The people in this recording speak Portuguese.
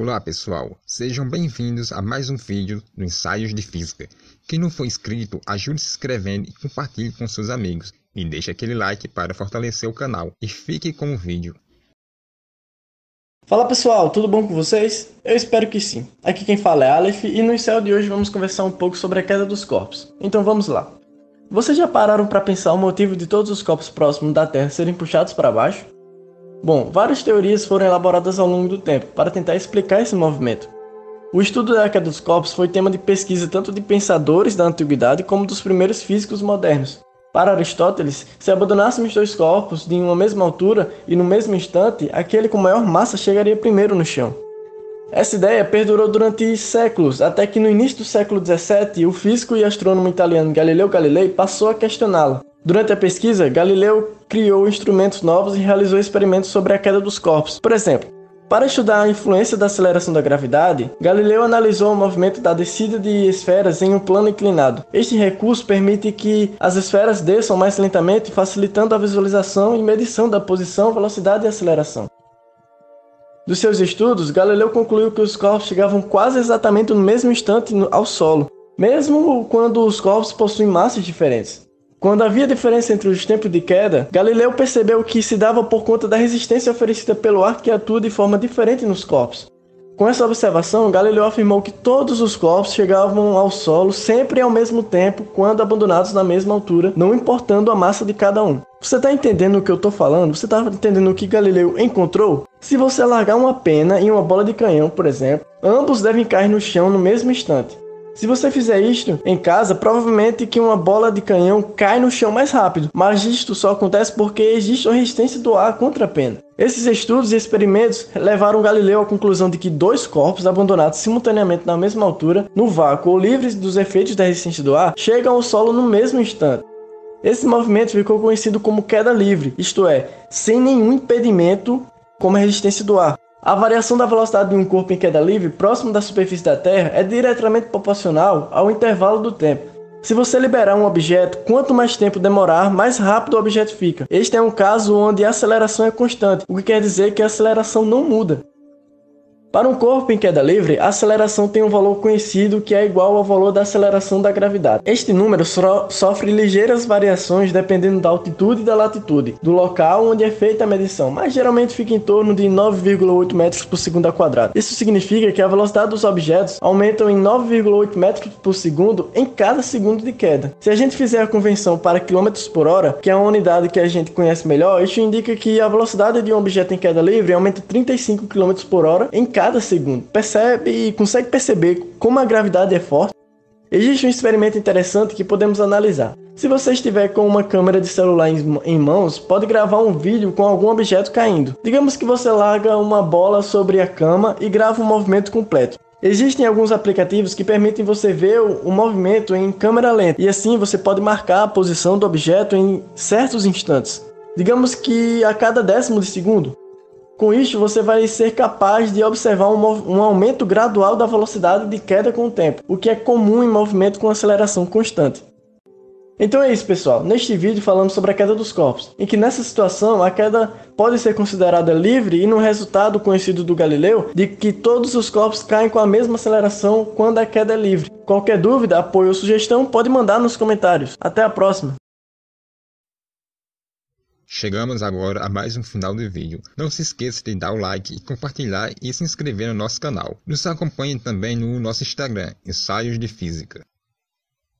Olá pessoal, sejam bem-vindos a mais um vídeo do Ensaios de Física. Quem não for inscrito, ajude se inscrevendo e compartilhe com seus amigos. E deixe aquele like para fortalecer o canal. E fique com o vídeo. Fala pessoal, tudo bom com vocês? Eu espero que sim. Aqui quem fala é Aleph e no ensaio de hoje vamos conversar um pouco sobre a queda dos corpos. Então vamos lá. Vocês já pararam para pensar o motivo de todos os corpos próximos da Terra serem puxados para baixo? Bom, várias teorias foram elaboradas ao longo do tempo para tentar explicar esse movimento. O estudo da queda dos corpos foi tema de pesquisa tanto de pensadores da antiguidade como dos primeiros físicos modernos. Para Aristóteles, se abandonássemos dois corpos de uma mesma altura e no mesmo instante, aquele com maior massa chegaria primeiro no chão. Essa ideia perdurou durante séculos, até que no início do século XVII, o físico e astrônomo italiano Galileu Galilei passou a questioná-la. Durante a pesquisa, Galileu criou instrumentos novos e realizou experimentos sobre a queda dos corpos. Por exemplo, para estudar a influência da aceleração da gravidade, Galileu analisou o movimento da descida de esferas em um plano inclinado. Este recurso permite que as esferas desçam mais lentamente, facilitando a visualização e medição da posição, velocidade e aceleração. Dos seus estudos, Galileu concluiu que os corpos chegavam quase exatamente no mesmo instante ao solo, mesmo quando os corpos possuem massas diferentes. Quando havia diferença entre os tempos de queda, Galileu percebeu que se dava por conta da resistência oferecida pelo ar que atua de forma diferente nos corpos. Com essa observação, Galileu afirmou que todos os corpos chegavam ao solo sempre ao mesmo tempo quando abandonados na mesma altura, não importando a massa de cada um. Você está entendendo o que eu estou falando? Você está entendendo o que Galileu encontrou? Se você largar uma pena e uma bola de canhão, por exemplo, ambos devem cair no chão no mesmo instante. Se você fizer isto em casa, provavelmente que uma bola de canhão cai no chão mais rápido, mas isto só acontece porque existe uma resistência do ar contra a pena. Esses estudos e experimentos levaram Galileu à conclusão de que dois corpos abandonados simultaneamente na mesma altura, no vácuo ou livres dos efeitos da resistência do ar, chegam ao solo no mesmo instante. Esse movimento ficou conhecido como queda livre, isto é, sem nenhum impedimento como a resistência do ar. A variação da velocidade de um corpo em queda livre próximo da superfície da Terra é diretamente proporcional ao intervalo do tempo. Se você liberar um objeto, quanto mais tempo demorar, mais rápido o objeto fica. Este é um caso onde a aceleração é constante, o que quer dizer que a aceleração não muda. Para um corpo em queda livre, a aceleração tem um valor conhecido que é igual ao valor da aceleração da gravidade. Este número so sofre ligeiras variações dependendo da altitude e da latitude, do local onde é feita a medição, mas geralmente fica em torno de 9,8 metros por segundo ao quadrado. Isso significa que a velocidade dos objetos aumenta em 9,8 metros por segundo em cada segundo de queda. Se a gente fizer a convenção para quilômetros por hora, que é uma unidade que a gente conhece melhor, isso indica que a velocidade de um objeto em queda livre aumenta 35 km por hora em cada cada segundo. Percebe e consegue perceber como a gravidade é forte? Existe um experimento interessante que podemos analisar. Se você estiver com uma câmera de celular em mãos, pode gravar um vídeo com algum objeto caindo. Digamos que você larga uma bola sobre a cama e grava um movimento completo. Existem alguns aplicativos que permitem você ver o movimento em câmera lenta e assim você pode marcar a posição do objeto em certos instantes. Digamos que a cada décimo de segundo. Com isso, você vai ser capaz de observar um, um, aumento gradual da velocidade de queda com o tempo, o que é comum em movimento com aceleração constante. Então é isso, pessoal. Neste vídeo falamos sobre a queda dos corpos, em que nessa situação a queda pode ser considerada livre e no resultado conhecido do Galileu de que todos os corpos caem com a mesma aceleração quando a queda é livre. Qualquer dúvida, apoio ou sugestão pode mandar nos comentários. Até a próxima! Chegamos agora a mais um final do vídeo. Não se esqueça de dar o like compartilhar e se inscrever no nosso canal. Nos acompanhe também no nosso Instagram, Ensaios de Física.